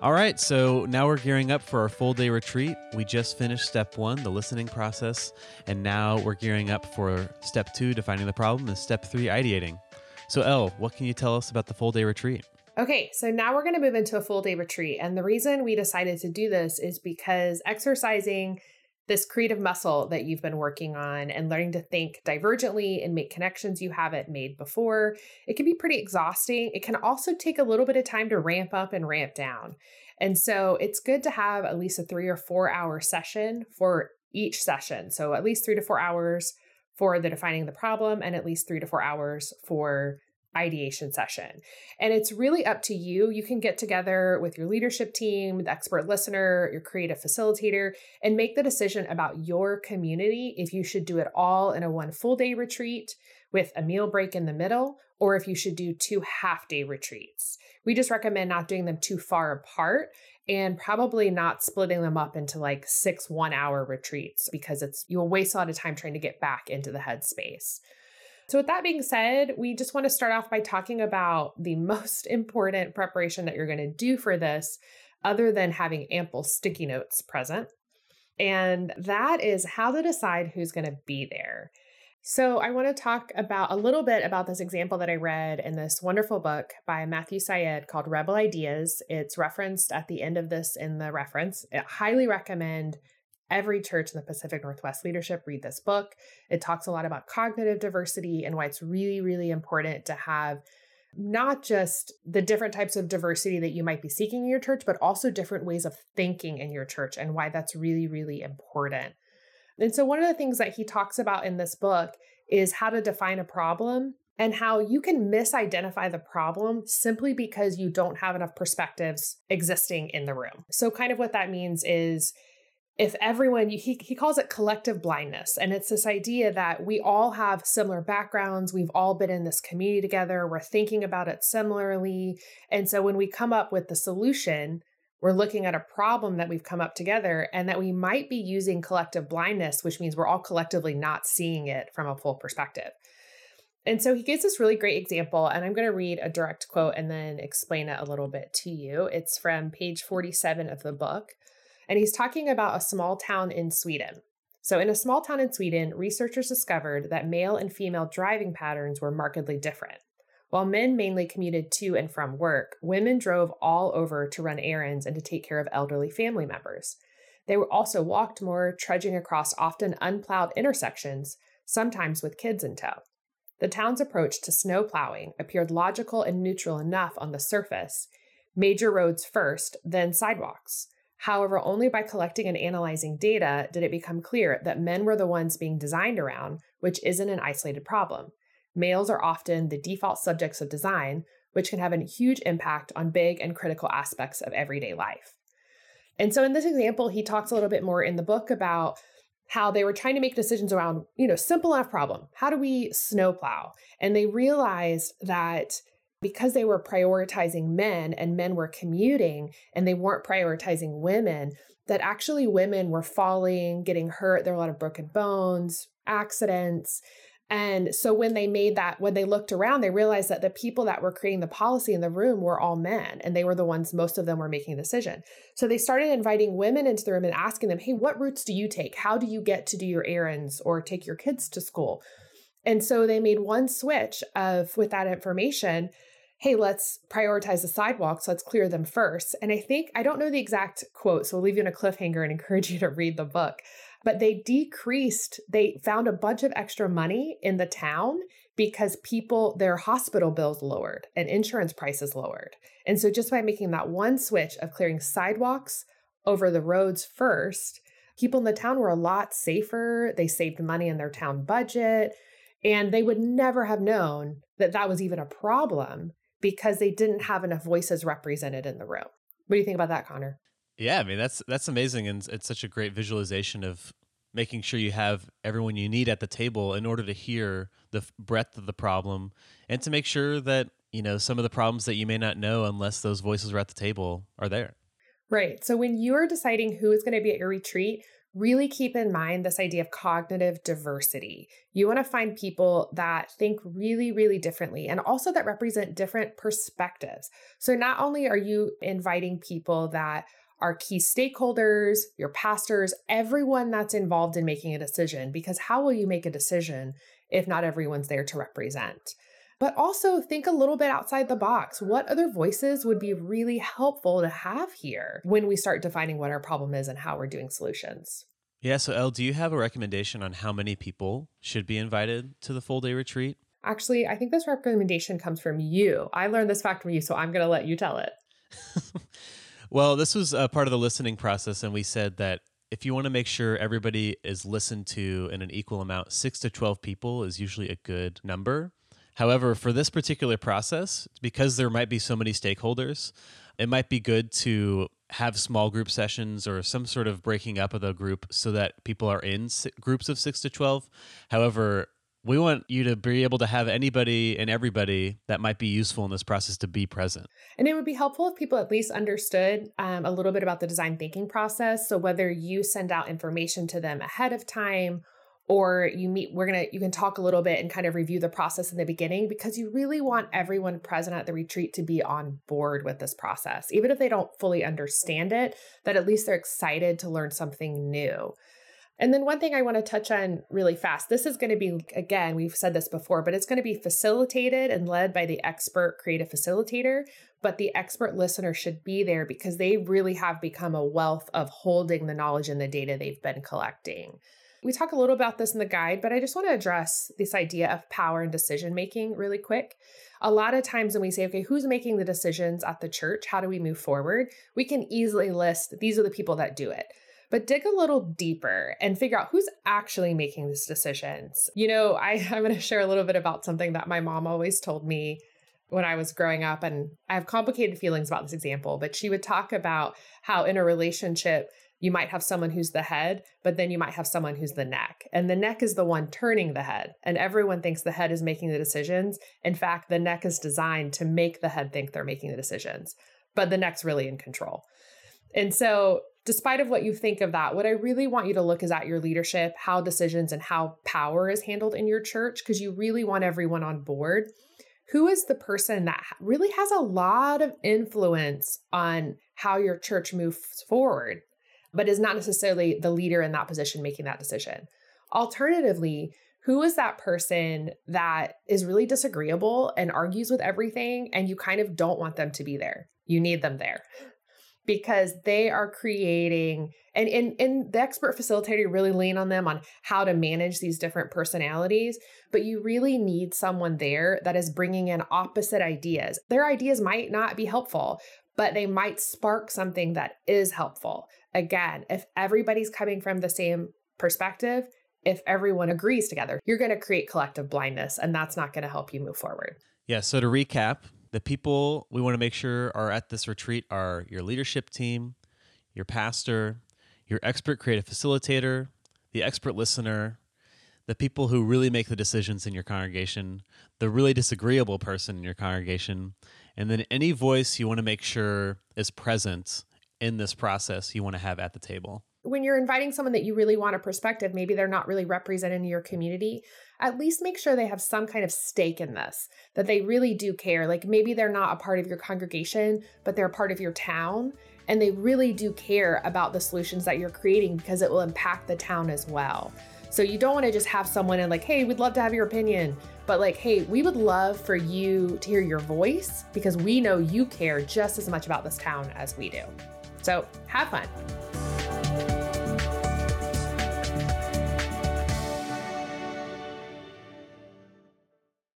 All right, so now we're gearing up for our full day retreat. We just finished step one, the listening process, and now we're gearing up for step two, defining the problem, and step three, ideating. So, Elle, what can you tell us about the full day retreat? Okay, so now we're going to move into a full day retreat. And the reason we decided to do this is because exercising this creative muscle that you've been working on and learning to think divergently and make connections you haven't made before. It can be pretty exhausting. It can also take a little bit of time to ramp up and ramp down. And so it's good to have at least a three or four hour session for each session. So at least three to four hours for the defining the problem and at least three to four hours for ideation session. And it's really up to you. You can get together with your leadership team, the expert listener, your creative facilitator, and make the decision about your community if you should do it all in a one full day retreat with a meal break in the middle, or if you should do two half day retreats. We just recommend not doing them too far apart and probably not splitting them up into like six one hour retreats because it's you'll waste a lot of time trying to get back into the headspace. So, with that being said, we just want to start off by talking about the most important preparation that you're going to do for this, other than having ample sticky notes present. And that is how to decide who's going to be there. So, I want to talk about a little bit about this example that I read in this wonderful book by Matthew Syed called Rebel Ideas. It's referenced at the end of this in the reference. I highly recommend every church in the Pacific Northwest leadership read this book. It talks a lot about cognitive diversity and why it's really, really important to have not just the different types of diversity that you might be seeking in your church, but also different ways of thinking in your church and why that's really, really important. And so, one of the things that he talks about in this book is how to define a problem and how you can misidentify the problem simply because you don't have enough perspectives existing in the room. So, kind of what that means is if everyone he, he calls it collective blindness. And it's this idea that we all have similar backgrounds. We've all been in this community together. We're thinking about it similarly. And so when we come up with the solution we're looking at a problem that we've come up together and that we might be using collective blindness which means we're all collectively not seeing it from a full perspective. And so he gives this really great example, and I'm going to read a direct quote and then explain it a little bit to you. It's from page 47 of the book. And he's talking about a small town in Sweden. So, in a small town in Sweden, researchers discovered that male and female driving patterns were markedly different. While men mainly commuted to and from work, women drove all over to run errands and to take care of elderly family members. They were also walked more, trudging across often unplowed intersections, sometimes with kids in tow. The town's approach to snow plowing appeared logical and neutral enough on the surface major roads first, then sidewalks. However, only by collecting and analyzing data did it become clear that men were the ones being designed around, which isn't an isolated problem. Males are often the default subjects of design, which can have a huge impact on big and critical aspects of everyday life. And so in this example, he talks a little bit more in the book about how they were trying to make decisions around, you know, simple enough problem. How do we snowplow? And they realized that because they were prioritizing men and men were commuting and they weren't prioritizing women, that actually women were falling, getting hurt. There were a lot of broken bones, accidents. And so when they made that, when they looked around, they realized that the people that were creating the policy in the room were all men, and they were the ones, most of them were making a decision. So they started inviting women into the room and asking them, hey, what routes do you take? How do you get to do your errands or take your kids to school? And so they made one switch of with that information hey, let's prioritize the sidewalks, let's clear them first. And I think, I don't know the exact quote, so I'll leave you in a cliffhanger and encourage you to read the book. But they decreased, they found a bunch of extra money in the town because people, their hospital bills lowered and insurance prices lowered. And so just by making that one switch of clearing sidewalks over the roads first, people in the town were a lot safer. They saved money in their town budget. And they would never have known that that was even a problem because they didn't have enough voices represented in the room. What do you think about that, Connor? Yeah, I mean that's that's amazing, and it's such a great visualization of making sure you have everyone you need at the table in order to hear the breadth of the problem, and to make sure that you know some of the problems that you may not know unless those voices are at the table are there. Right. So when you are deciding who is going to be at your retreat, really keep in mind this idea of cognitive diversity. You want to find people that think really, really differently and also that represent different perspectives. So, not only are you inviting people that are key stakeholders, your pastors, everyone that's involved in making a decision, because how will you make a decision if not everyone's there to represent? But also think a little bit outside the box. What other voices would be really helpful to have here when we start defining what our problem is and how we're doing solutions? Yeah, so Elle, do you have a recommendation on how many people should be invited to the full day retreat? Actually, I think this recommendation comes from you. I learned this fact from you, so I'm going to let you tell it. well, this was a part of the listening process, and we said that if you want to make sure everybody is listened to in an equal amount, six to 12 people is usually a good number. However, for this particular process, because there might be so many stakeholders, it might be good to have small group sessions or some sort of breaking up of the group so that people are in groups of 6 to 12. However, we want you to be able to have anybody and everybody that might be useful in this process to be present. And it would be helpful if people at least understood um, a little bit about the design thinking process. So whether you send out information to them ahead of time or you meet we're going to you can talk a little bit and kind of review the process in the beginning because you really want everyone present at the retreat to be on board with this process even if they don't fully understand it that at least they're excited to learn something new and then one thing I want to touch on really fast this is going to be, again, we've said this before, but it's going to be facilitated and led by the expert creative facilitator. But the expert listener should be there because they really have become a wealth of holding the knowledge and the data they've been collecting. We talk a little about this in the guide, but I just want to address this idea of power and decision making really quick. A lot of times when we say, okay, who's making the decisions at the church? How do we move forward? We can easily list these are the people that do it. But dig a little deeper and figure out who's actually making these decisions. You know, I, I'm going to share a little bit about something that my mom always told me when I was growing up. And I have complicated feelings about this example, but she would talk about how in a relationship, you might have someone who's the head, but then you might have someone who's the neck. And the neck is the one turning the head. And everyone thinks the head is making the decisions. In fact, the neck is designed to make the head think they're making the decisions, but the neck's really in control. And so, despite of what you think of that, what I really want you to look is at your leadership, how decisions and how power is handled in your church, because you really want everyone on board. Who is the person that really has a lot of influence on how your church moves forward? But is not necessarily the leader in that position making that decision. Alternatively, who is that person that is really disagreeable and argues with everything, and you kind of don't want them to be there? You need them there because they are creating and, and and the expert facilitator really lean on them on how to manage these different personalities but you really need someone there that is bringing in opposite ideas their ideas might not be helpful but they might spark something that is helpful Again, if everybody's coming from the same perspective, if everyone agrees together, you're going to create collective blindness, and that's not going to help you move forward. Yeah. So to recap, the people we want to make sure are at this retreat are your leadership team, your pastor, your expert creative facilitator, the expert listener, the people who really make the decisions in your congregation, the really disagreeable person in your congregation, and then any voice you want to make sure is present in this process you want to have at the table. When you're inviting someone that you really want a perspective, maybe they're not really represented in your community, at least make sure they have some kind of stake in this, that they really do care. Like maybe they're not a part of your congregation, but they're a part of your town and they really do care about the solutions that you're creating because it will impact the town as well. So you don't want to just have someone and like, hey, we'd love to have your opinion, but like, hey, we would love for you to hear your voice because we know you care just as much about this town as we do. So have fun.